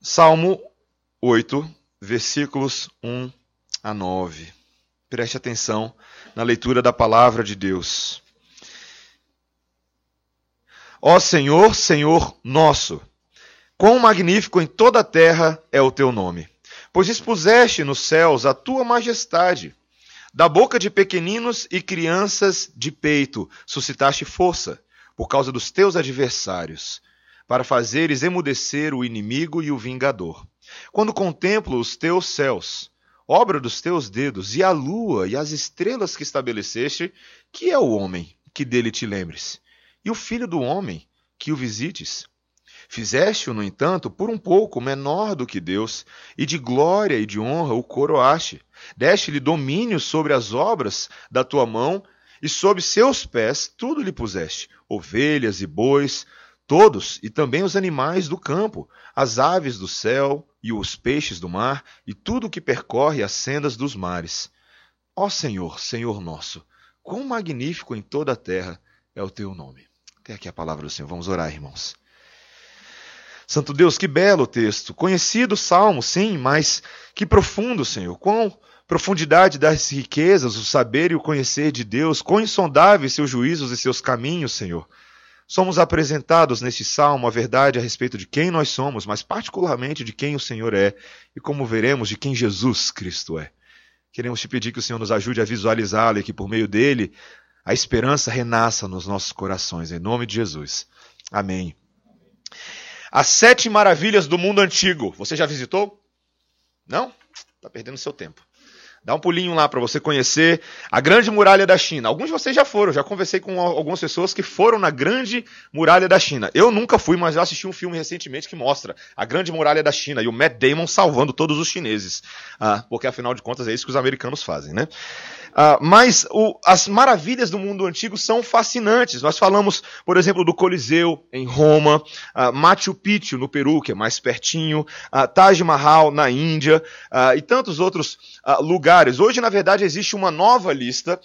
Salmo 8, versículos 1 a 9. Preste atenção na leitura da palavra de Deus. Ó Senhor, Senhor nosso, quão magnífico em toda a terra é o teu nome, pois expuseste nos céus a tua majestade. Da boca de pequeninos e crianças de peito suscitaste força, por causa dos teus adversários para fazeres emudecer o inimigo e o vingador. Quando contemplo os teus céus, obra dos teus dedos, e a lua e as estrelas que estabeleceste, que é o homem que dele te lembres, e o filho do homem que o visites. Fizeste-o, no entanto, por um pouco menor do que Deus, e de glória e de honra o coroaste. Deste-lhe domínio sobre as obras da tua mão, e sob seus pés tudo lhe puseste: ovelhas e bois, Todos, e também os animais do campo, as aves do céu e os peixes do mar, e tudo o que percorre as sendas dos mares. Ó Senhor, Senhor nosso, quão magnífico em toda a terra é o teu nome. Até aqui a palavra do Senhor. Vamos orar, irmãos. Santo Deus, que belo texto. Conhecido salmo, sim, mas que profundo, Senhor. Quão profundidade das riquezas, o saber e o conhecer de Deus, quão insondáveis seus juízos e seus caminhos, Senhor. Somos apresentados neste salmo a verdade a respeito de quem nós somos, mas particularmente de quem o Senhor é e, como veremos, de quem Jesus Cristo é. Queremos te pedir que o Senhor nos ajude a visualizá-lo e que, por meio dele, a esperança renasça nos nossos corações, em nome de Jesus. Amém. As sete maravilhas do mundo antigo. Você já visitou? Não? Está perdendo seu tempo. Dá um pulinho lá para você conhecer a Grande Muralha da China. Alguns de vocês já foram, já conversei com algumas pessoas que foram na Grande Muralha da China. Eu nunca fui, mas já assisti um filme recentemente que mostra a Grande Muralha da China e o Matt Damon salvando todos os chineses. Ah, porque afinal de contas é isso que os americanos fazem, né? Uh, mas o, as maravilhas do mundo antigo são fascinantes. Nós falamos, por exemplo, do Coliseu em Roma, uh, Machu Picchu no Peru, que é mais pertinho, uh, Taj Mahal na Índia e tantos outros lugares. Hoje, na verdade, existe uma nova lista,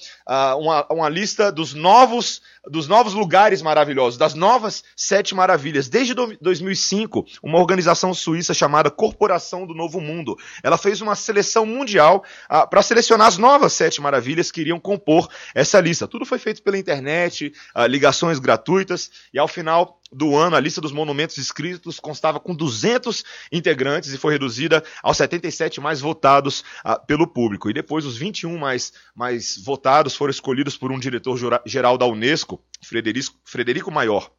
uma, uma lista dos novos dos novos lugares maravilhosos, das novas sete maravilhas. Desde 2005, uma organização suíça chamada Corporação do Novo Mundo, ela fez uma seleção mundial ah, para selecionar as novas sete maravilhas que iriam compor essa lista. Tudo foi feito pela internet, ah, ligações gratuitas e ao final do ano, a lista dos monumentos inscritos constava com 200 integrantes e foi reduzida aos 77 mais votados ah, pelo público. E depois os 21 mais, mais votados foram escolhidos por um diretor geral da Unesco, Frederico, Frederico Maior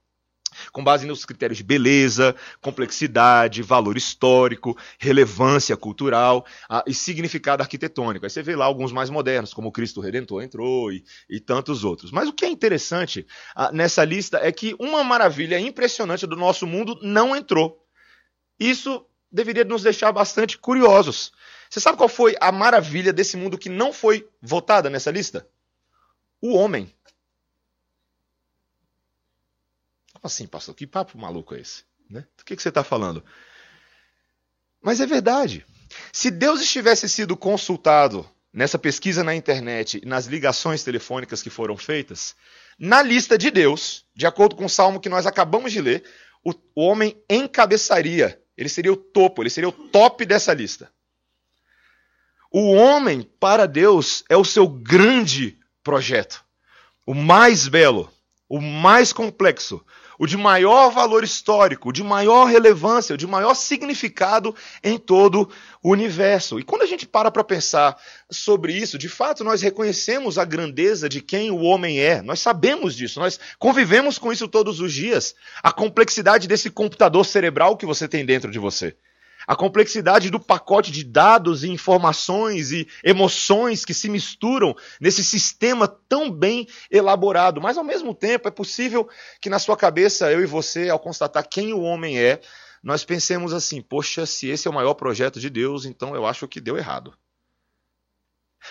com base nos critérios de beleza, complexidade, valor histórico, relevância cultural ah, e significado arquitetônico. Aí você vê lá alguns mais modernos, como Cristo Redentor entrou e, e tantos outros. Mas o que é interessante ah, nessa lista é que uma maravilha impressionante do nosso mundo não entrou. Isso deveria nos deixar bastante curiosos. Você sabe qual foi a maravilha desse mundo que não foi votada nessa lista? O homem. Assim, pastor? Que papo maluco é esse? Né? Do que, que você está falando? Mas é verdade. Se Deus estivesse sido consultado nessa pesquisa na internet nas ligações telefônicas que foram feitas, na lista de Deus, de acordo com o salmo que nós acabamos de ler, o homem encabeçaria, ele seria o topo, ele seria o top dessa lista. O homem, para Deus, é o seu grande projeto, o mais belo, o mais complexo, o de maior valor histórico, o de maior relevância, o de maior significado em todo o universo. E quando a gente para para pensar sobre isso, de fato nós reconhecemos a grandeza de quem o homem é. Nós sabemos disso, nós convivemos com isso todos os dias. A complexidade desse computador cerebral que você tem dentro de você a complexidade do pacote de dados e informações e emoções que se misturam nesse sistema tão bem elaborado. Mas ao mesmo tempo, é possível que na sua cabeça, eu e você, ao constatar quem o homem é, nós pensemos assim: poxa, se esse é o maior projeto de Deus, então eu acho que deu errado.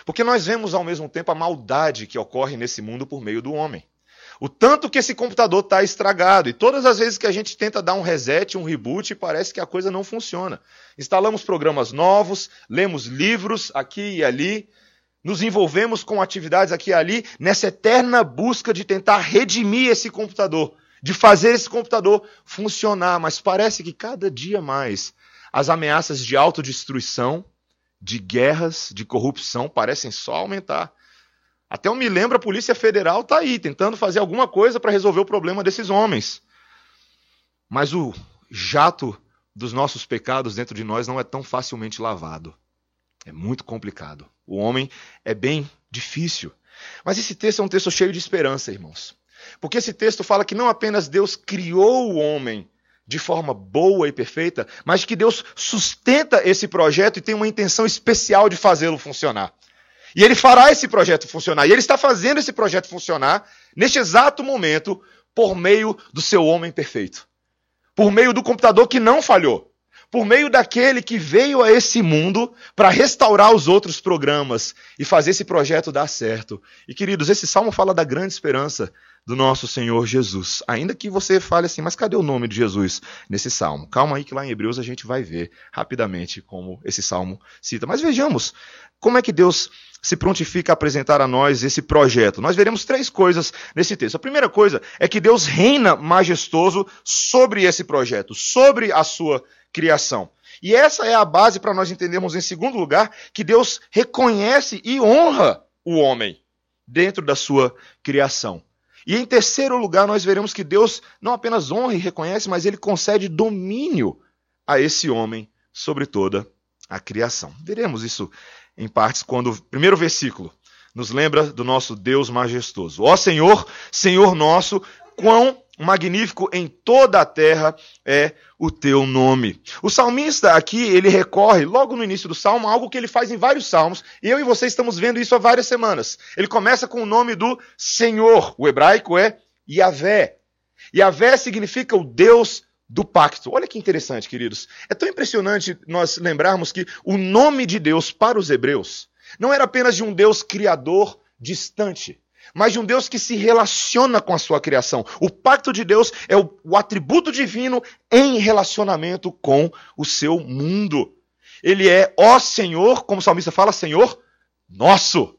Porque nós vemos ao mesmo tempo a maldade que ocorre nesse mundo por meio do homem. O tanto que esse computador está estragado. E todas as vezes que a gente tenta dar um reset, um reboot, parece que a coisa não funciona. Instalamos programas novos, lemos livros aqui e ali, nos envolvemos com atividades aqui e ali, nessa eterna busca de tentar redimir esse computador. de fazer esse computador funcionar, mas parece que cada dia mais as ameaças de autodestruição, de guerras, de corrupção parecem só aumentar. Até eu me lembro, a Polícia Federal está aí, tentando fazer alguma coisa para resolver o problema desses homens. Mas o jato dos nossos pecados dentro de nós não é tão facilmente lavado. É muito complicado. O homem é bem difícil. Mas esse texto é um texto cheio de esperança, irmãos. Porque esse texto fala que não apenas Deus criou o homem de forma boa e perfeita, mas que Deus sustenta esse projeto e tem uma intenção especial de fazê-lo funcionar. E ele fará esse projeto funcionar. E ele está fazendo esse projeto funcionar neste exato momento por meio do seu homem perfeito. Por meio do computador que não falhou. Por meio daquele que veio a esse mundo para restaurar os outros programas e fazer esse projeto dar certo. E queridos, esse salmo fala da grande esperança do nosso Senhor Jesus. Ainda que você fale assim, mas cadê o nome de Jesus nesse salmo? Calma aí que lá em Hebreus a gente vai ver rapidamente como esse salmo cita. Mas vejamos como é que Deus se prontifica a apresentar a nós esse projeto. Nós veremos três coisas nesse texto. A primeira coisa é que Deus reina majestoso sobre esse projeto, sobre a sua criação. E essa é a base para nós entendermos, em segundo lugar, que Deus reconhece e honra o homem dentro da sua criação. E em terceiro lugar, nós veremos que Deus não apenas honra e reconhece, mas ele concede domínio a esse homem sobre toda a criação. Veremos isso em partes quando o primeiro versículo nos lembra do nosso Deus majestoso. Ó Senhor, Senhor nosso, quão magnífico em toda a terra é o teu nome. O salmista aqui, ele recorre logo no início do salmo algo que ele faz em vários salmos, e eu e você estamos vendo isso há várias semanas. Ele começa com o nome do Senhor. O hebraico é Yahvé. Yahvé significa o Deus do pacto. Olha que interessante, queridos. É tão impressionante nós lembrarmos que o nome de Deus para os hebreus não era apenas de um Deus criador distante, mas de um Deus que se relaciona com a sua criação. O pacto de Deus é o, o atributo divino em relacionamento com o seu mundo. Ele é, ó Senhor, como o salmista fala, Senhor nosso.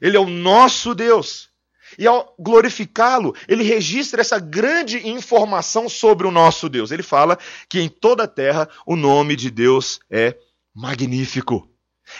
Ele é o nosso Deus. E ao glorificá-lo, ele registra essa grande informação sobre o nosso Deus. Ele fala que em toda a terra o nome de Deus é magnífico.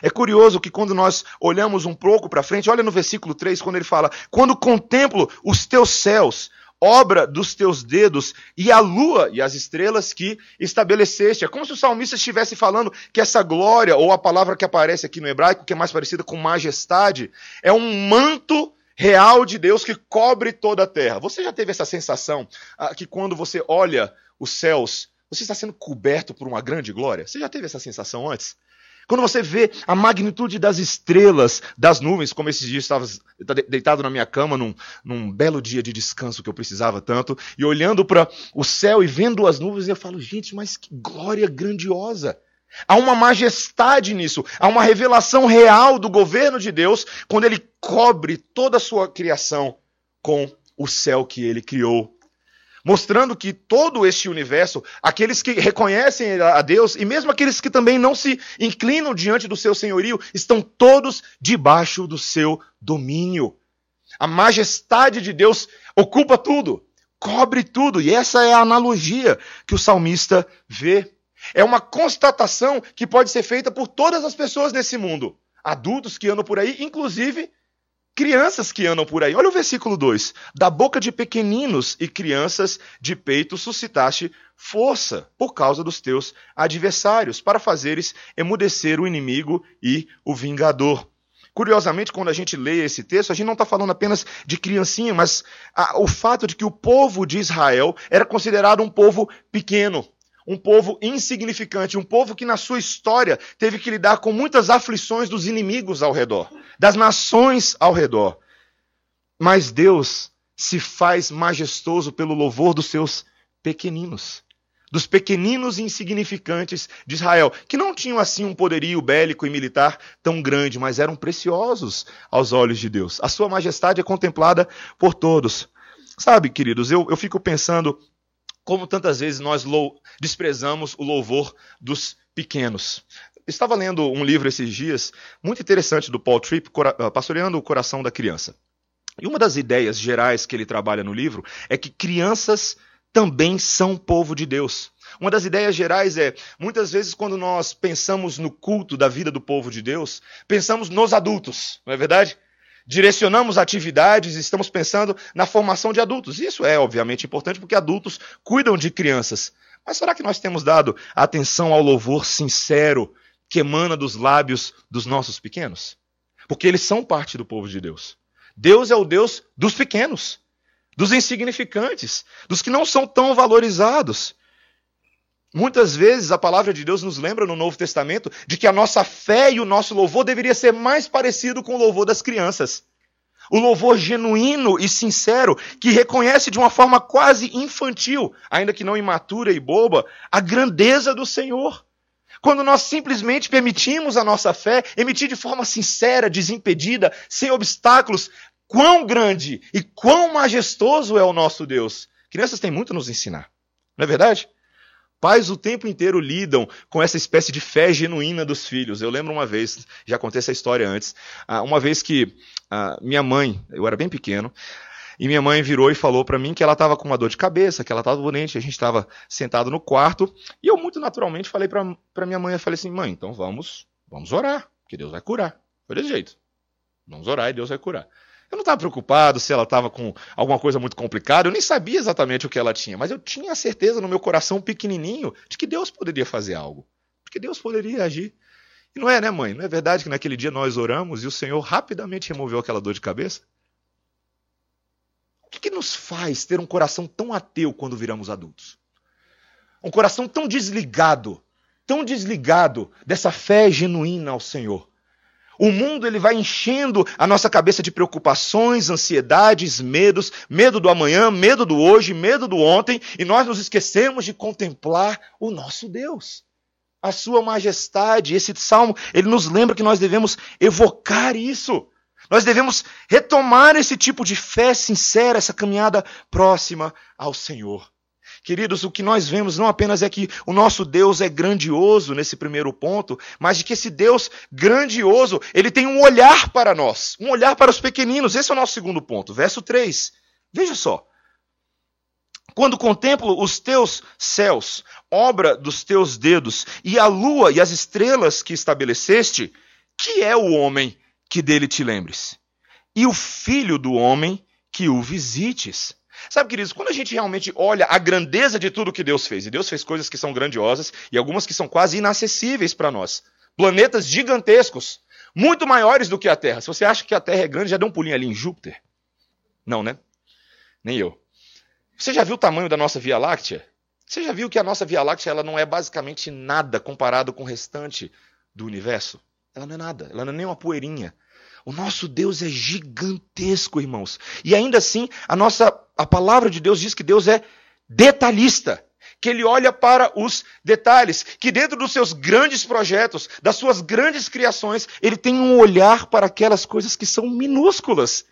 É curioso que quando nós olhamos um pouco para frente, olha no versículo 3, quando ele fala: Quando contemplo os teus céus, obra dos teus dedos, e a lua e as estrelas que estabeleceste. É como se o salmista estivesse falando que essa glória, ou a palavra que aparece aqui no hebraico, que é mais parecida com majestade, é um manto real de Deus que cobre toda a terra. Você já teve essa sensação ah, que quando você olha os céus, você está sendo coberto por uma grande glória? Você já teve essa sensação antes? Quando você vê a magnitude das estrelas, das nuvens, como esses dias estava deitado na minha cama num, num belo dia de descanso que eu precisava tanto, e olhando para o céu e vendo as nuvens, eu falo, gente, mas que glória grandiosa! Há uma majestade nisso, há uma revelação real do governo de Deus quando ele cobre toda a sua criação com o céu que ele criou. Mostrando que todo este universo, aqueles que reconhecem a Deus e mesmo aqueles que também não se inclinam diante do seu senhorio, estão todos debaixo do seu domínio. A majestade de Deus ocupa tudo, cobre tudo, e essa é a analogia que o salmista vê. É uma constatação que pode ser feita por todas as pessoas nesse mundo. Adultos que andam por aí, inclusive crianças que andam por aí. Olha o versículo 2. Da boca de pequeninos e crianças de peito suscitaste força por causa dos teus adversários, para fazeres emudecer o inimigo e o vingador. Curiosamente, quando a gente lê esse texto, a gente não está falando apenas de criancinha, mas a, o fato de que o povo de Israel era considerado um povo pequeno um povo insignificante, um povo que na sua história teve que lidar com muitas aflições dos inimigos ao redor, das nações ao redor. Mas Deus se faz majestoso pelo louvor dos seus pequeninos, dos pequeninos e insignificantes de Israel, que não tinham assim um poderio bélico e militar tão grande, mas eram preciosos aos olhos de Deus. A sua majestade é contemplada por todos. Sabe, queridos, eu, eu fico pensando como tantas vezes nós desprezamos o louvor dos pequenos. Estava lendo um livro esses dias, muito interessante, do Paul Tripp, ah, Pastoreando o Coração da Criança. E uma das ideias gerais que ele trabalha no livro é que crianças também são povo de Deus. Uma das ideias gerais é, muitas vezes, quando nós pensamos no culto da vida do povo de Deus, pensamos nos adultos, não é verdade? Direcionamos atividades estamos pensando na formação de adultos. Isso é, obviamente, importante porque adultos cuidam de crianças. Mas será que nós temos dado atenção ao louvor sincero que emana dos lábios dos nossos pequenos? Porque eles são parte do povo de Deus. Deus é o Deus dos pequenos, dos insignificantes, dos que não são tão valorizados. Muitas vezes a palavra de Deus nos lembra no Novo Testamento de que a nossa fé e o nosso louvor deveria ser mais parecido com o louvor das crianças. O louvor genuíno e sincero, que reconhece de uma forma quase infantil, ainda que não imatura e boba, a grandeza do Senhor. Quando nós simplesmente permitimos a nossa fé emitir de forma sincera, desimpedida, sem obstáculos, quão grande e quão majestoso é o nosso Deus. Crianças têm muito a nos ensinar, não é verdade? Pais o tempo inteiro lidam com essa espécie de fé genuína dos filhos. Eu lembro uma vez, já contei essa história antes, ah, uma vez que ah, minha mãe, eu era bem pequeno, e minha mãe virou e falou para mim que ela estava com uma dor de cabeça, que ela estava doente, a gente estava sentado no quarto, e eu muito naturalmente falei para minha mãe, eu falei assim, mãe, então vamos, vamos orar, que Deus vai curar. Foi desse jeito. Vamos orar e Deus vai curar. Eu não estava preocupado se ela estava com alguma coisa muito complicada, eu nem sabia exatamente o que ela tinha, mas eu tinha a certeza no meu coração pequenininho de que Deus poderia fazer algo, de que Deus poderia agir. E não é, né, mãe? Não é verdade que naquele dia nós oramos e o Senhor rapidamente removeu aquela dor de cabeça? O que, que nos faz ter um coração tão ateu quando viramos adultos? Um coração tão desligado, tão desligado dessa fé genuína ao Senhor. O mundo ele vai enchendo a nossa cabeça de preocupações, ansiedades, medos, medo do amanhã, medo do hoje, medo do ontem, e nós nos esquecemos de contemplar o nosso Deus. A sua majestade, esse salmo, ele nos lembra que nós devemos evocar isso. Nós devemos retomar esse tipo de fé sincera, essa caminhada próxima ao Senhor. Queridos, o que nós vemos não apenas é que o nosso Deus é grandioso nesse primeiro ponto, mas de que esse Deus grandioso, ele tem um olhar para nós, um olhar para os pequeninos. Esse é o nosso segundo ponto. Verso 3. Veja só. Quando contemplo os teus céus, obra dos teus dedos, e a lua e as estrelas que estabeleceste, que é o homem que dele te lembres? E o filho do homem que o visites? Sabe, queridos, quando a gente realmente olha a grandeza de tudo que Deus fez, e Deus fez coisas que são grandiosas e algumas que são quase inacessíveis para nós, planetas gigantescos, muito maiores do que a Terra. Se você acha que a Terra é grande, já dê um pulinho ali em Júpiter. Não, né? Nem eu. Você já viu o tamanho da nossa Via Láctea? Você já viu que a nossa Via Láctea ela não é basicamente nada comparado com o restante do universo? Ela não é nada, ela não é nem uma poeirinha. O nosso Deus é gigantesco, irmãos. E ainda assim, a nossa a palavra de Deus diz que Deus é detalhista, que ele olha para os detalhes, que dentro dos seus grandes projetos, das suas grandes criações, ele tem um olhar para aquelas coisas que são minúsculas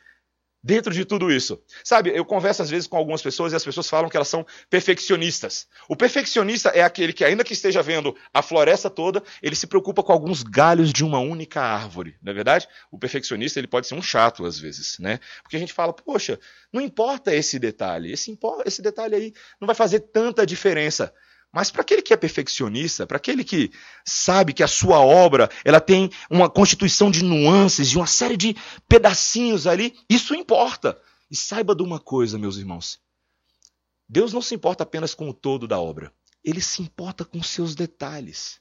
dentro de tudo isso. Sabe, eu converso às vezes com algumas pessoas e as pessoas falam que elas são perfeccionistas. O perfeccionista é aquele que, ainda que esteja vendo a floresta toda, ele se preocupa com alguns galhos de uma única árvore, não é verdade? O perfeccionista ele pode ser um chato às vezes, né? Porque a gente fala, poxa, não importa esse detalhe, esse, esse detalhe aí não vai fazer tanta diferença. Mas para aquele que é perfeccionista, para aquele que sabe que a sua obra ela tem uma constituição de nuances, de uma série de pedacinhos ali, isso importa. E saiba de uma coisa, meus irmãos: Deus não se importa apenas com o todo da obra, ele se importa com seus detalhes.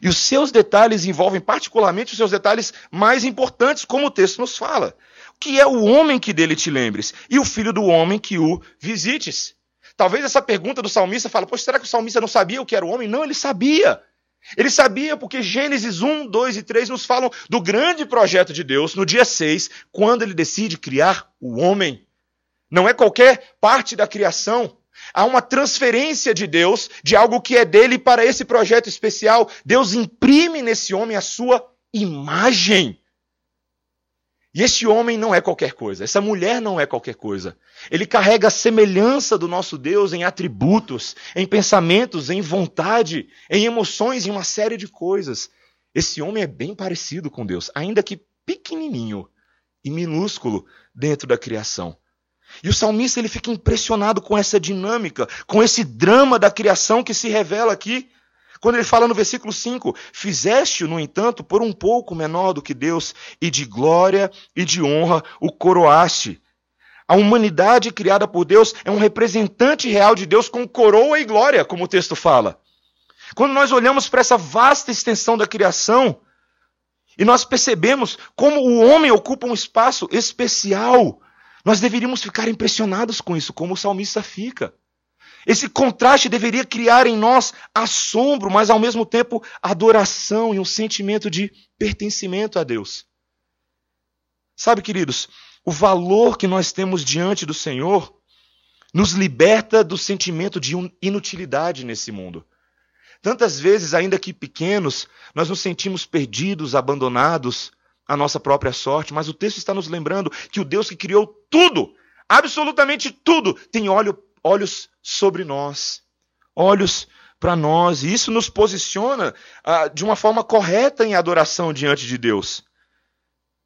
E os seus detalhes envolvem particularmente os seus detalhes mais importantes, como o texto nos fala. Que é o homem que dele te lembres, e o filho do homem que o visites. Talvez essa pergunta do salmista fala, poxa, será que o salmista não sabia o que era o homem? Não, ele sabia. Ele sabia porque Gênesis 1, 2 e 3 nos falam do grande projeto de Deus no dia 6, quando ele decide criar o homem. Não é qualquer parte da criação. Há uma transferência de Deus de algo que é dele para esse projeto especial. Deus imprime nesse homem a sua imagem. E este homem não é qualquer coisa, essa mulher não é qualquer coisa. Ele carrega a semelhança do nosso Deus em atributos, em pensamentos, em vontade, em emoções, em uma série de coisas. Esse homem é bem parecido com Deus, ainda que pequenininho. e minúsculo dentro da criação. E o salmista ele fica impressionado com essa dinâmica, com esse drama da criação que se revela aqui. Quando ele fala no versículo 5: Fizeste-o, no entanto, por um pouco menor do que Deus, e de glória e de honra o coroaste. A humanidade criada por Deus é um representante real de Deus com coroa e glória, como o texto fala. Quando nós olhamos para essa vasta extensão da criação, e nós percebemos como o homem ocupa um espaço especial, nós deveríamos ficar impressionados com isso, como o salmista fica. Esse contraste deveria criar em nós assombro, mas ao mesmo tempo adoração e um sentimento de pertencimento a Deus. Sabe, queridos, o valor que nós temos diante do Senhor nos liberta do sentimento de inutilidade nesse mundo. Tantas vezes, ainda que pequenos, nós nos sentimos perdidos, abandonados à nossa própria sorte, mas o texto está nos lembrando que o Deus que criou tudo, absolutamente tudo, tem olho olhos sobre nós, olhos para nós, e isso nos posiciona ah, de uma forma correta em adoração diante de Deus.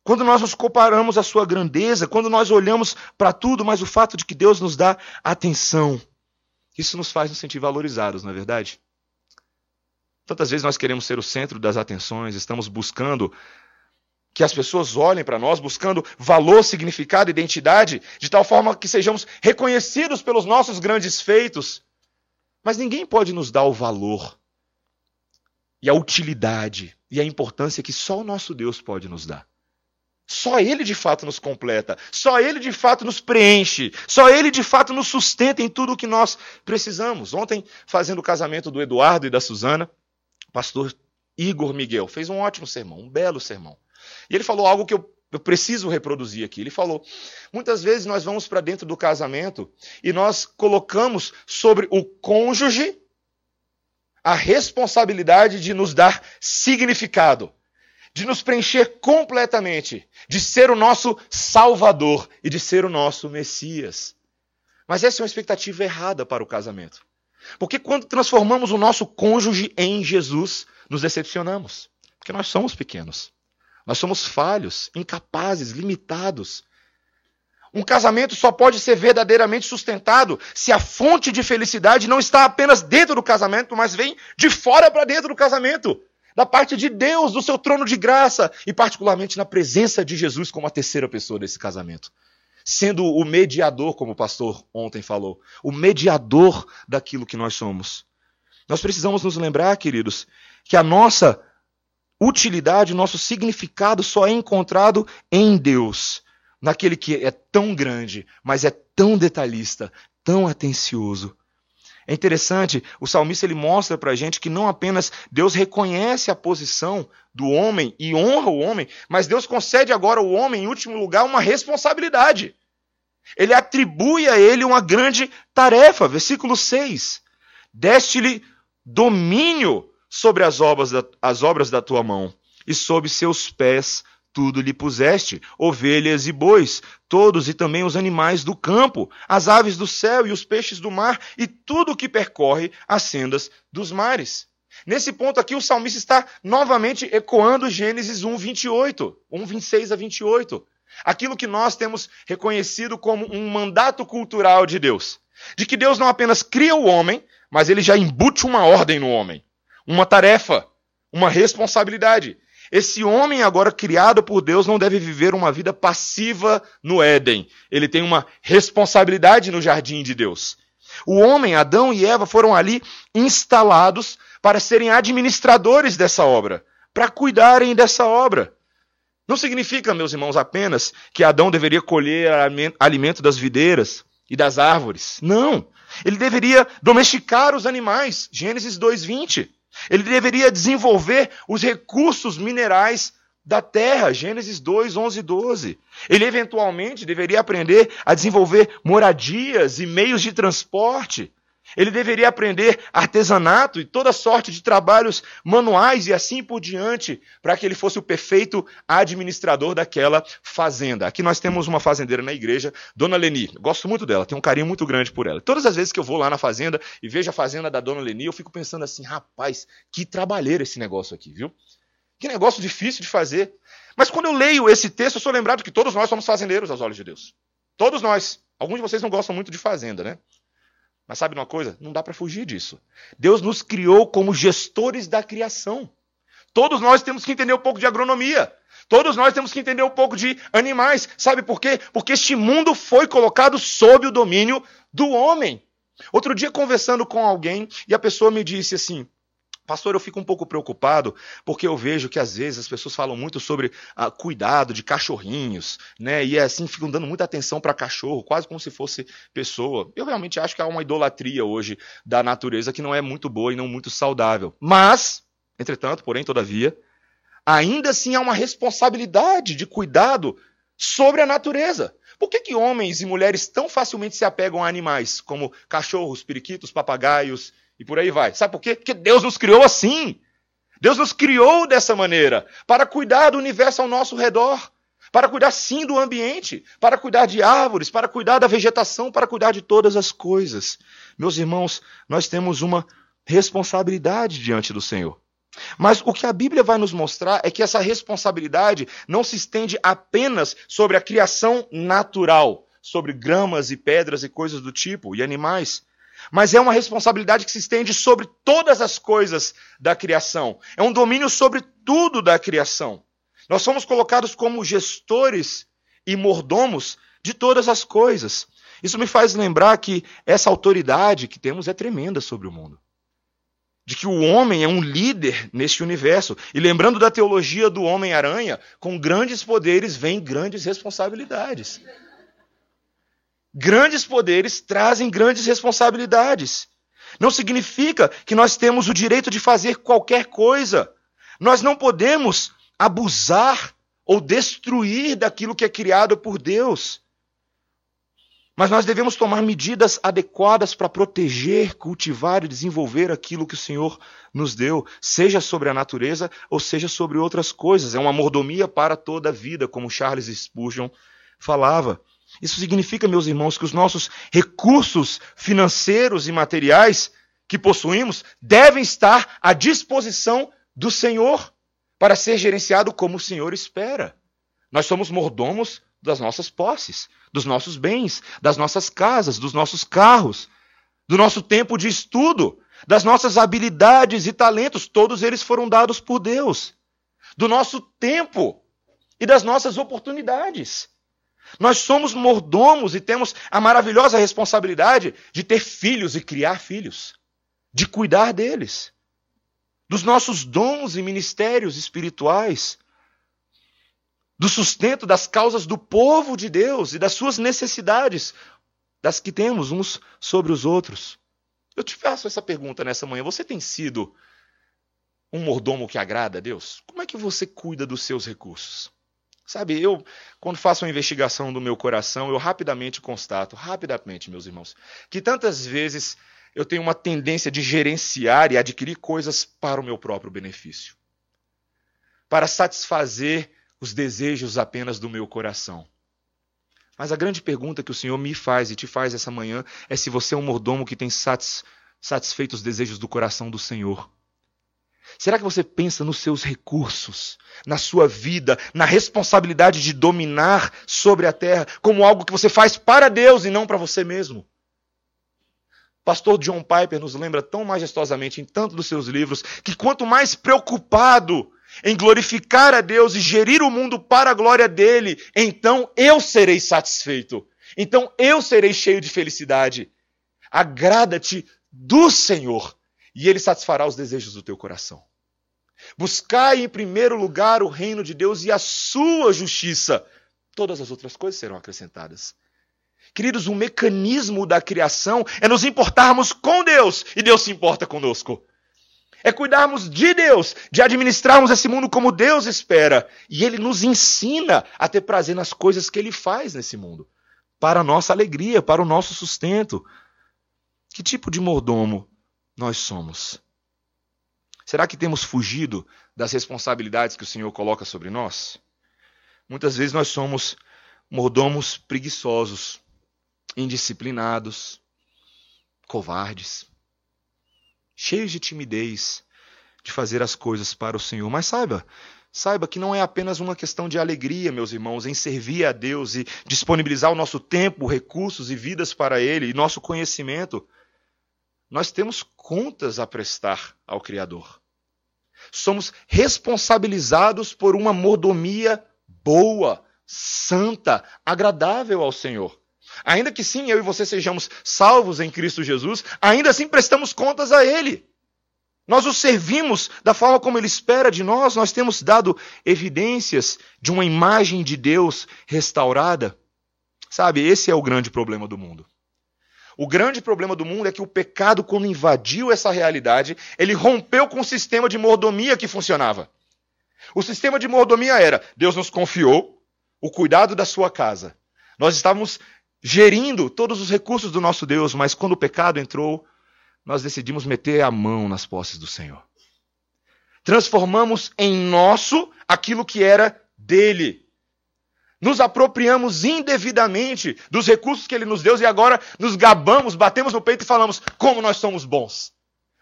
Quando nós nos comparamos à sua grandeza, quando nós olhamos para tudo, mas o fato de que Deus nos dá atenção, isso nos faz nos sentir valorizados, não é verdade? Tantas vezes nós queremos ser o centro das atenções, estamos buscando que as pessoas olhem para nós buscando valor, significado, identidade, de tal forma que sejamos reconhecidos pelos nossos grandes feitos. Mas ninguém pode nos dar o valor e a utilidade e a importância que só o nosso Deus pode nos dar. Só Ele de fato nos completa, só Ele de fato nos preenche, só Ele de fato nos sustenta em tudo o que nós precisamos. Ontem, fazendo o casamento do Eduardo e da Suzana, o pastor Igor Miguel fez um ótimo sermão, um belo sermão. E ele falou algo que eu, eu preciso reproduzir aqui. Ele falou: muitas vezes nós vamos para dentro do casamento e nós colocamos sobre o cônjuge a responsabilidade de nos dar significado, de nos preencher completamente, de ser o nosso Salvador e de ser o nosso Messias. Mas essa é uma expectativa errada para o casamento. Porque quando transformamos o nosso cônjuge em Jesus, nos decepcionamos. Porque nós somos pequenos. Nós somos falhos, incapazes, limitados. Um casamento só pode ser verdadeiramente sustentado se a fonte de felicidade não está apenas dentro do casamento, mas vem de fora para dentro do casamento. Da parte de Deus, do seu trono de graça, e particularmente na presença de Jesus como a terceira pessoa desse casamento. Sendo o mediador, como o pastor ontem falou, o mediador daquilo que nós somos. Nós precisamos nos lembrar, queridos, que a nossa utilidade, nosso significado só é encontrado em Deus, naquele que é tão grande, mas é tão detalhista, tão atencioso. É interessante, o salmista ele mostra para a gente que não apenas Deus reconhece a posição do homem e honra o homem, mas Deus concede agora ao homem, em último lugar, uma responsabilidade. Ele atribui a ele uma grande tarefa. Versículo 6. Deste-lhe domínio sobre as obras, da, as obras da tua mão, e sob seus pés tudo lhe puseste, ovelhas e bois, todos e também os animais do campo, as aves do céu e os peixes do mar, e tudo o que percorre as sendas dos mares. Nesse ponto aqui, o salmista está novamente ecoando Gênesis 1, 28, 1, 26 a 28. Aquilo que nós temos reconhecido como um mandato cultural de Deus. De que Deus não apenas cria o homem, mas ele já embute uma ordem no homem uma tarefa, uma responsabilidade. Esse homem agora criado por Deus não deve viver uma vida passiva no Éden. Ele tem uma responsabilidade no jardim de Deus. O homem, Adão e Eva foram ali instalados para serem administradores dessa obra, para cuidarem dessa obra. Não significa, meus irmãos, apenas que Adão deveria colher alimento das videiras e das árvores. Não. Ele deveria domesticar os animais. Gênesis 2:20. Ele deveria desenvolver os recursos minerais da terra, Gênesis 2, 11 e 12. Ele eventualmente deveria aprender a desenvolver moradias e meios de transporte. Ele deveria aprender artesanato e toda sorte de trabalhos manuais e assim por diante, para que ele fosse o perfeito administrador daquela fazenda. Aqui nós temos uma fazendeira na igreja, Dona Leni. Gosto muito dela, tenho um carinho muito grande por ela. Todas as vezes que eu vou lá na fazenda e vejo a fazenda da Dona Leni, eu fico pensando assim, rapaz, que trabalheiro esse negócio aqui, viu? Que negócio difícil de fazer. Mas quando eu leio esse texto, eu sou lembrado que todos nós somos fazendeiros aos olhos de Deus. Todos nós. Alguns de vocês não gostam muito de fazenda, né? Mas sabe uma coisa? Não dá para fugir disso. Deus nos criou como gestores da criação. Todos nós temos que entender um pouco de agronomia. Todos nós temos que entender um pouco de animais. Sabe por quê? Porque este mundo foi colocado sob o domínio do homem. Outro dia, conversando com alguém, e a pessoa me disse assim: Pastor, eu fico um pouco preocupado porque eu vejo que às vezes as pessoas falam muito sobre ah, cuidado de cachorrinhos, né? E assim ficam dando muita atenção para cachorro, quase como se fosse pessoa. Eu realmente acho que há uma idolatria hoje da natureza que não é muito boa e não muito saudável. Mas, entretanto, porém, todavia, ainda assim há uma responsabilidade de cuidado sobre a natureza. Por que, que homens e mulheres tão facilmente se apegam a animais, como cachorros, periquitos, papagaios por aí vai. Sabe por quê? Porque Deus nos criou assim. Deus nos criou dessa maneira, para cuidar do universo ao nosso redor, para cuidar sim do ambiente, para cuidar de árvores, para cuidar da vegetação, para cuidar de todas as coisas. Meus irmãos, nós temos uma responsabilidade diante do Senhor. Mas o que a Bíblia vai nos mostrar é que essa responsabilidade não se estende apenas sobre a criação natural, sobre gramas e pedras e coisas do tipo, e animais mas é uma responsabilidade que se estende sobre todas as coisas da criação. É um domínio sobre tudo da criação. Nós somos colocados como gestores e mordomos de todas as coisas. Isso me faz lembrar que essa autoridade que temos é tremenda sobre o mundo. De que o homem é um líder neste universo. E lembrando da teologia do Homem-Aranha, com grandes poderes vem grandes responsabilidades. Grandes poderes trazem grandes responsabilidades. Não significa que nós temos o direito de fazer qualquer coisa. Nós não podemos abusar ou destruir daquilo que é criado por Deus. Mas nós devemos tomar medidas adequadas para proteger, cultivar e desenvolver aquilo que o Senhor nos deu, seja sobre a natureza ou seja sobre outras coisas. É uma mordomia para toda a vida, como Charles Spurgeon falava. Isso significa, meus irmãos, que os nossos recursos financeiros e materiais que possuímos devem estar à disposição do Senhor para ser gerenciado como o Senhor espera. Nós somos mordomos das nossas posses, dos nossos bens, das nossas casas, dos nossos carros, do nosso tempo de estudo, das nossas habilidades e talentos, todos eles foram dados por Deus, do nosso tempo e das nossas oportunidades. Nós somos mordomos e temos a maravilhosa responsabilidade de ter filhos e criar filhos, de cuidar deles, dos nossos dons e ministérios espirituais, do sustento das causas do povo de Deus e das suas necessidades, das que temos uns sobre os outros. Eu te faço essa pergunta nessa manhã: você tem sido um mordomo que agrada a Deus? Como é que você cuida dos seus recursos? Sabe, eu, quando faço uma investigação do meu coração, eu rapidamente constato, rapidamente, meus irmãos, que tantas vezes eu tenho uma tendência de gerenciar e adquirir coisas para o meu próprio benefício, para satisfazer os desejos apenas do meu coração. Mas a grande pergunta que o Senhor me faz e te faz essa manhã é se você é um mordomo que tem satis, satisfeito os desejos do coração do Senhor. Será que você pensa nos seus recursos, na sua vida, na responsabilidade de dominar sobre a terra como algo que você faz para Deus e não para você mesmo? Pastor John Piper nos lembra tão majestosamente em tanto dos seus livros que quanto mais preocupado em glorificar a Deus e gerir o mundo para a glória dele, então eu serei satisfeito. Então eu serei cheio de felicidade. Agrada-te do Senhor e ele satisfará os desejos do teu coração. Buscai em primeiro lugar o reino de Deus e a sua justiça. Todas as outras coisas serão acrescentadas. Queridos, o mecanismo da criação é nos importarmos com Deus e Deus se importa conosco. É cuidarmos de Deus, de administrarmos esse mundo como Deus espera. E Ele nos ensina a ter prazer nas coisas que Ele faz nesse mundo, para a nossa alegria, para o nosso sustento. Que tipo de mordomo nós somos? Será que temos fugido das responsabilidades que o Senhor coloca sobre nós? Muitas vezes nós somos mordomos preguiçosos, indisciplinados, covardes, cheios de timidez, de fazer as coisas para o Senhor. Mas saiba, saiba que não é apenas uma questão de alegria, meus irmãos, em servir a Deus e disponibilizar o nosso tempo, recursos e vidas para Ele, e nosso conhecimento. Nós temos contas a prestar ao Criador. Somos responsabilizados por uma mordomia boa, santa, agradável ao Senhor. Ainda que sim, eu e você sejamos salvos em Cristo Jesus, ainda assim prestamos contas a Ele. Nós o servimos da forma como Ele espera de nós, nós temos dado evidências de uma imagem de Deus restaurada. Sabe, esse é o grande problema do mundo. O grande problema do mundo é que o pecado, quando invadiu essa realidade, ele rompeu com o sistema de mordomia que funcionava. O sistema de mordomia era: Deus nos confiou o cuidado da sua casa. Nós estávamos gerindo todos os recursos do nosso Deus, mas quando o pecado entrou, nós decidimos meter a mão nas posses do Senhor. Transformamos em nosso aquilo que era dele. Nos apropriamos indevidamente dos recursos que ele nos deu e agora nos gabamos, batemos no peito e falamos como nós somos bons,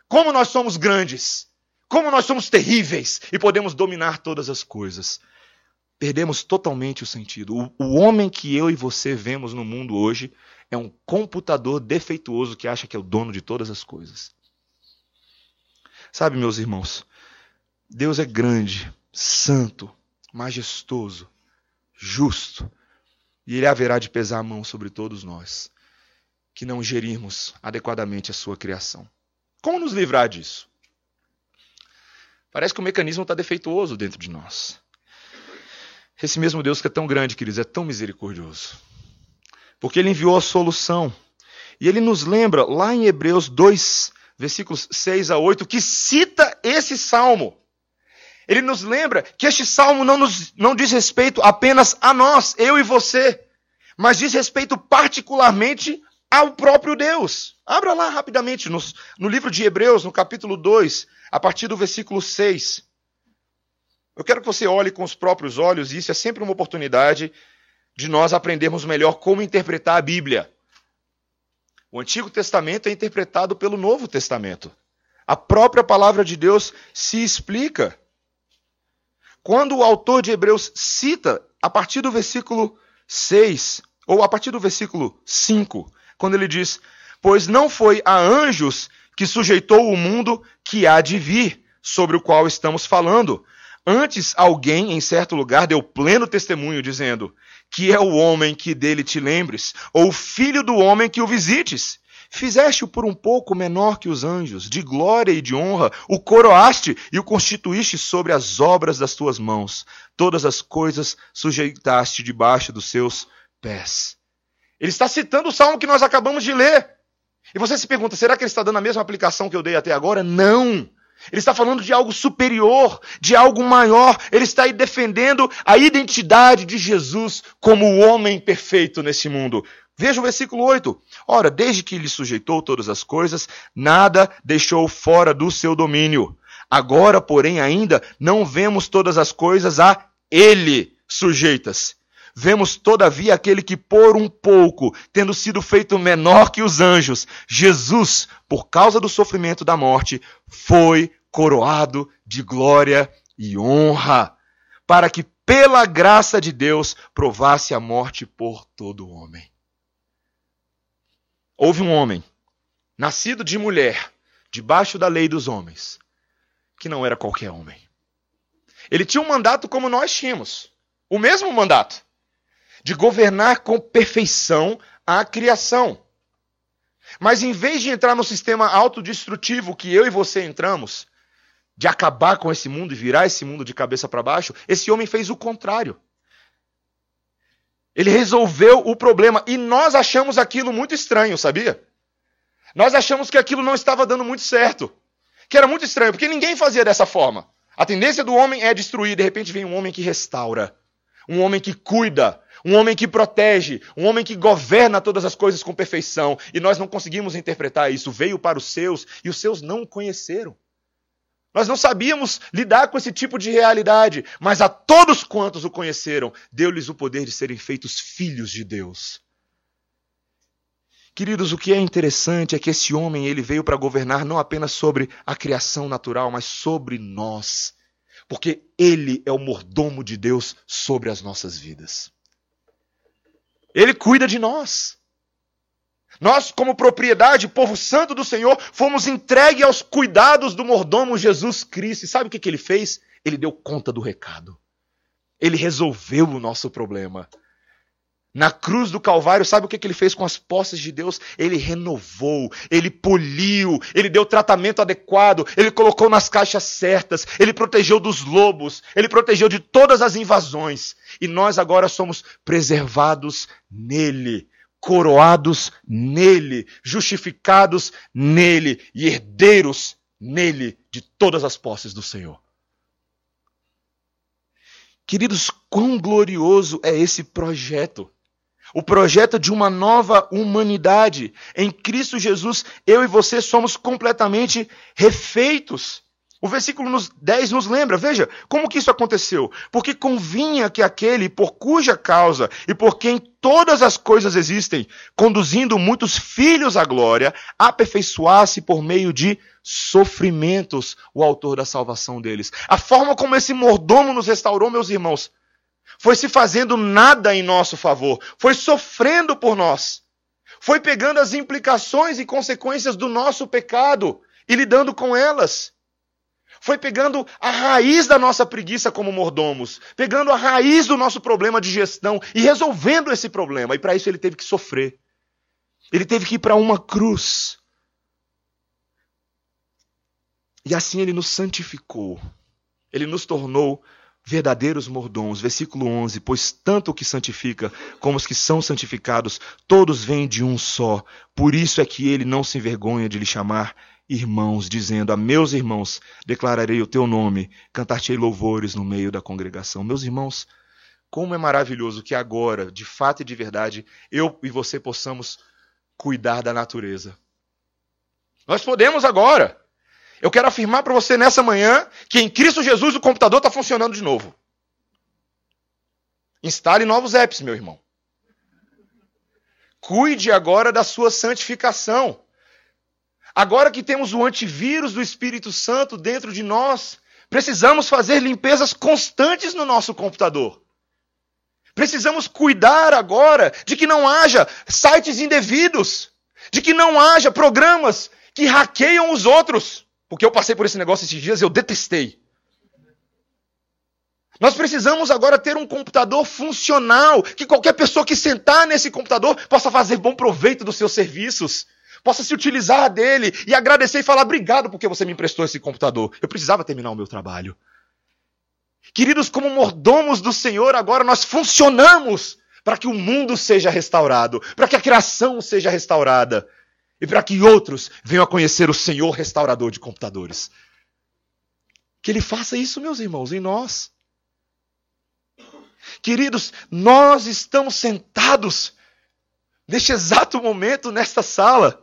como nós somos grandes, como nós somos terríveis e podemos dominar todas as coisas. Perdemos totalmente o sentido. O, o homem que eu e você vemos no mundo hoje é um computador defeituoso que acha que é o dono de todas as coisas. Sabe, meus irmãos, Deus é grande, santo, majestoso, justo, e Ele haverá de pesar a mão sobre todos nós que não gerirmos adequadamente a sua criação. Como nos livrar disso? Parece que o mecanismo está defeituoso dentro de nós. Esse mesmo Deus que é tão grande, queridos, é tão misericordioso porque ele enviou a solução. E ele nos lembra lá em Hebreus 2, versículos 6 a 8, que cita esse salmo. Ele nos lembra que este salmo não, nos, não diz respeito apenas a nós, eu e você, mas diz respeito particularmente ao próprio Deus. Abra lá rapidamente no, no livro de Hebreus, no capítulo 2, a partir do versículo 6. Eu quero que você olhe com os próprios olhos, e isso é sempre uma oportunidade de nós aprendermos melhor como interpretar a Bíblia. O Antigo Testamento é interpretado pelo Novo Testamento. A própria palavra de Deus se explica. Quando o autor de Hebreus cita, a partir do versículo 6, ou a partir do versículo 5, quando ele diz: Pois não foi a anjos que sujeitou o mundo que há de vir, sobre o qual estamos falando. Antes, alguém em certo lugar deu pleno testemunho, dizendo: que é o homem que dele te lembres, ou o filho do homem que o visites. Fizeste-o por um pouco menor que os anjos, de glória e de honra, o coroaste e o constituíste sobre as obras das tuas mãos. Todas as coisas sujeitaste debaixo dos seus pés. Ele está citando o salmo que nós acabamos de ler. E você se pergunta, será que ele está dando a mesma aplicação que eu dei até agora? Não! Ele está falando de algo superior, de algo maior. Ele está defendendo a identidade de Jesus como o homem perfeito nesse mundo. Veja o versículo 8. Ora, desde que lhe sujeitou todas as coisas, nada deixou fora do seu domínio. Agora, porém, ainda não vemos todas as coisas a ele sujeitas. Vemos, todavia, aquele que, por um pouco, tendo sido feito menor que os anjos, Jesus, por causa do sofrimento da morte, foi coroado de glória e honra, para que, pela graça de Deus, provasse a morte por todo homem. Houve um homem, nascido de mulher, debaixo da lei dos homens, que não era qualquer homem. Ele tinha um mandato como nós tínhamos, o mesmo mandato de governar com perfeição a criação. Mas em vez de entrar no sistema autodestrutivo que eu e você entramos, de acabar com esse mundo e virar esse mundo de cabeça para baixo, esse homem fez o contrário. Ele resolveu o problema e nós achamos aquilo muito estranho, sabia? Nós achamos que aquilo não estava dando muito certo. Que era muito estranho, porque ninguém fazia dessa forma. A tendência do homem é destruir, de repente vem um homem que restaura, um homem que cuida, um homem que protege, um homem que governa todas as coisas com perfeição. E nós não conseguimos interpretar isso. Veio para os seus e os seus não o conheceram. Nós não sabíamos lidar com esse tipo de realidade, mas a todos quantos o conheceram, deu-lhes o poder de serem feitos filhos de Deus. Queridos, o que é interessante é que esse homem ele veio para governar não apenas sobre a criação natural, mas sobre nós. Porque ele é o mordomo de Deus sobre as nossas vidas. Ele cuida de nós. Nós, como propriedade, povo santo do Senhor, fomos entregues aos cuidados do mordomo Jesus Cristo. E sabe o que, que ele fez? Ele deu conta do recado. Ele resolveu o nosso problema. Na cruz do Calvário, sabe o que, que ele fez com as posses de Deus? Ele renovou, ele poliu, ele deu tratamento adequado, ele colocou nas caixas certas, ele protegeu dos lobos, ele protegeu de todas as invasões. E nós agora somos preservados nele, coroados nele, justificados nele e herdeiros nele de todas as posses do Senhor. Queridos, quão glorioso é esse projeto! O projeto de uma nova humanidade. Em Cristo Jesus, eu e você somos completamente refeitos. O versículo 10 nos lembra, veja, como que isso aconteceu? Porque convinha que aquele por cuja causa e por quem todas as coisas existem, conduzindo muitos filhos à glória, aperfeiçoasse por meio de sofrimentos o autor da salvação deles. A forma como esse mordomo nos restaurou, meus irmãos, foi se fazendo nada em nosso favor, foi sofrendo por nós, foi pegando as implicações e consequências do nosso pecado e lidando com elas. Foi pegando a raiz da nossa preguiça como mordomos, pegando a raiz do nosso problema de gestão e resolvendo esse problema. E para isso ele teve que sofrer. Ele teve que ir para uma cruz. E assim ele nos santificou. Ele nos tornou verdadeiros mordomos. Versículo 11: Pois tanto o que santifica como os que são santificados, todos vêm de um só. Por isso é que ele não se envergonha de lhe chamar irmãos, dizendo: A meus irmãos declararei o teu nome, cantar-te louvores no meio da congregação. Meus irmãos, como é maravilhoso que agora, de fato e de verdade, eu e você possamos cuidar da natureza. Nós podemos agora. Eu quero afirmar para você nessa manhã que em Cristo Jesus o computador está funcionando de novo. Instale novos apps, meu irmão. Cuide agora da sua santificação. Agora que temos o antivírus do Espírito Santo dentro de nós, precisamos fazer limpezas constantes no nosso computador. Precisamos cuidar agora de que não haja sites indevidos, de que não haja programas que hackeiam os outros. Porque eu passei por esse negócio esses dias e eu detestei. Nós precisamos agora ter um computador funcional, que qualquer pessoa que sentar nesse computador possa fazer bom proveito dos seus serviços, possa se utilizar dele e agradecer e falar obrigado porque você me emprestou esse computador. Eu precisava terminar o meu trabalho. Queridos, como mordomos do Senhor, agora nós funcionamos para que o mundo seja restaurado, para que a criação seja restaurada e para que outros venham a conhecer o Senhor restaurador de computadores. Que Ele faça isso, meus irmãos, em nós. Queridos, nós estamos sentados neste exato momento nesta sala.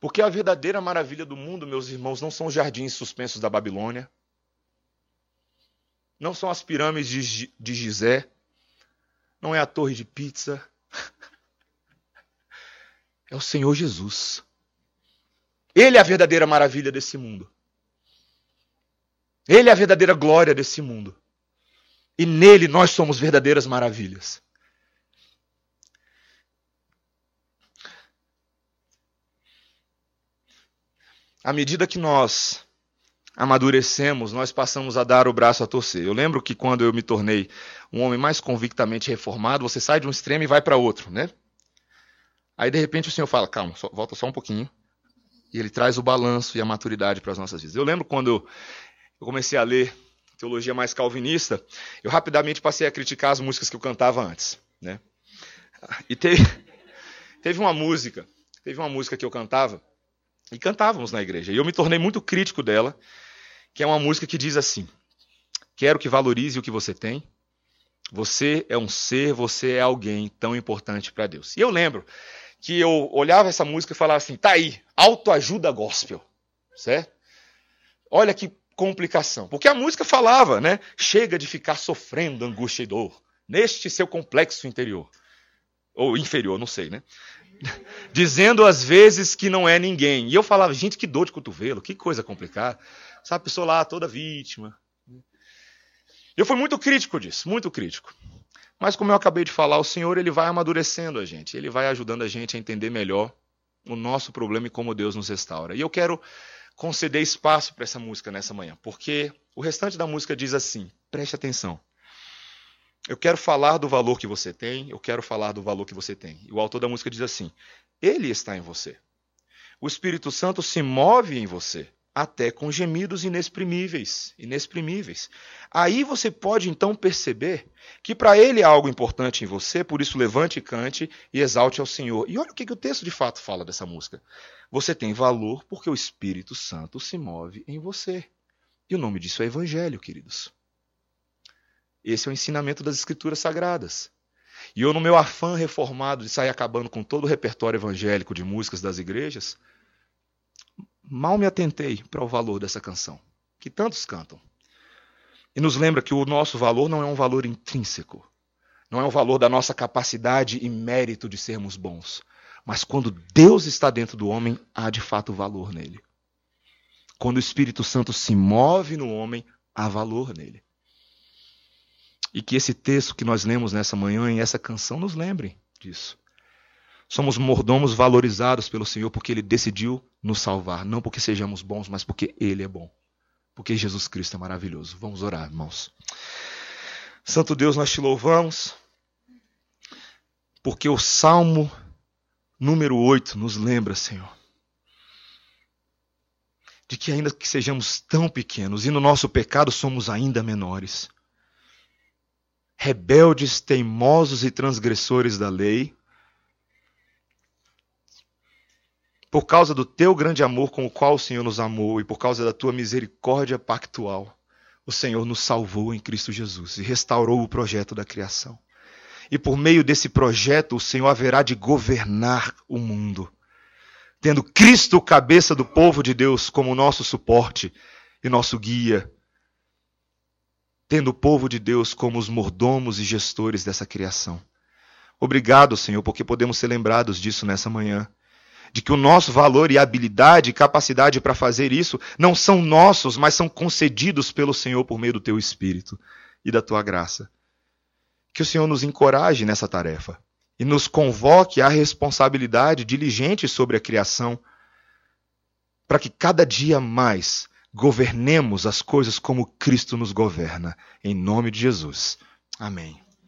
Porque a verdadeira maravilha do mundo, meus irmãos, não são os jardins suspensos da Babilônia, não são as pirâmides de Gizé, não é a torre de pizza. É o Senhor Jesus. Ele é a verdadeira maravilha desse mundo. Ele é a verdadeira glória desse mundo. E nele nós somos verdadeiras maravilhas. À medida que nós amadurecemos, nós passamos a dar o braço a torcer. Eu lembro que quando eu me tornei um homem mais convictamente reformado, você sai de um extremo e vai para outro, né? Aí de repente o Senhor fala: calma, só, volta só um pouquinho. E ele traz o balanço e a maturidade para as nossas vidas. Eu lembro quando eu comecei a ler teologia mais calvinista, eu rapidamente passei a criticar as músicas que eu cantava antes, né? E teve, teve uma música, teve uma música que eu cantava e cantávamos na igreja. E eu me tornei muito crítico dela, que é uma música que diz assim: Quero que valorize o que você tem. Você é um ser, você é alguém tão importante para Deus. E eu lembro que eu olhava essa música e falava assim: tá aí, autoajuda gospel, certo? Olha que complicação. Porque a música falava, né? Chega de ficar sofrendo angústia e dor. neste seu complexo interior. Ou inferior, não sei, né? Dizendo às vezes que não é ninguém. E eu falava, gente, que dor de cotovelo, que coisa complicada. Sabe, pessoa lá toda vítima. Eu fui muito crítico disso, muito crítico. Mas como eu acabei de falar, o Senhor ele vai amadurecendo a gente, ele vai ajudando a gente a entender melhor o nosso problema e como Deus nos restaura. E eu quero conceder espaço para essa música nessa manhã, porque o restante da música diz assim: preste atenção. Eu quero falar do valor que você tem, eu quero falar do valor que você tem. E o autor da música diz assim: Ele está em você. O Espírito Santo se move em você até com gemidos inexprimíveis, inexprimíveis. Aí você pode então perceber que para ele há algo importante em você, por isso levante e cante e exalte ao Senhor. E olha o que, que o texto de fato fala dessa música. Você tem valor porque o Espírito Santo se move em você. E o nome disso é Evangelho, queridos. Esse é o ensinamento das Escrituras Sagradas. E eu, no meu afã reformado de sair acabando com todo o repertório evangélico de músicas das igrejas, mal me atentei para o valor dessa canção, que tantos cantam. E nos lembra que o nosso valor não é um valor intrínseco, não é um valor da nossa capacidade e mérito de sermos bons, mas quando Deus está dentro do homem, há de fato valor nele. Quando o Espírito Santo se move no homem, há valor nele. E que esse texto que nós lemos nessa manhã e essa canção nos lembrem disso. Somos mordomos valorizados pelo Senhor porque Ele decidiu nos salvar. Não porque sejamos bons, mas porque Ele é bom. Porque Jesus Cristo é maravilhoso. Vamos orar, irmãos. Santo Deus, nós te louvamos. Porque o Salmo número 8 nos lembra, Senhor, de que ainda que sejamos tão pequenos e no nosso pecado somos ainda menores, rebeldes, teimosos e transgressores da lei, Por causa do teu grande amor com o qual o Senhor nos amou e por causa da tua misericórdia pactual, o Senhor nos salvou em Cristo Jesus e restaurou o projeto da criação. E por meio desse projeto, o Senhor haverá de governar o mundo, tendo Cristo, cabeça do povo de Deus, como nosso suporte e nosso guia, tendo o povo de Deus como os mordomos e gestores dessa criação. Obrigado, Senhor, porque podemos ser lembrados disso nessa manhã de que o nosso valor e habilidade e capacidade para fazer isso não são nossos, mas são concedidos pelo Senhor por meio do teu Espírito e da tua graça. Que o Senhor nos encoraje nessa tarefa e nos convoque à responsabilidade diligente sobre a criação, para que cada dia mais governemos as coisas como Cristo nos governa. Em nome de Jesus. Amém.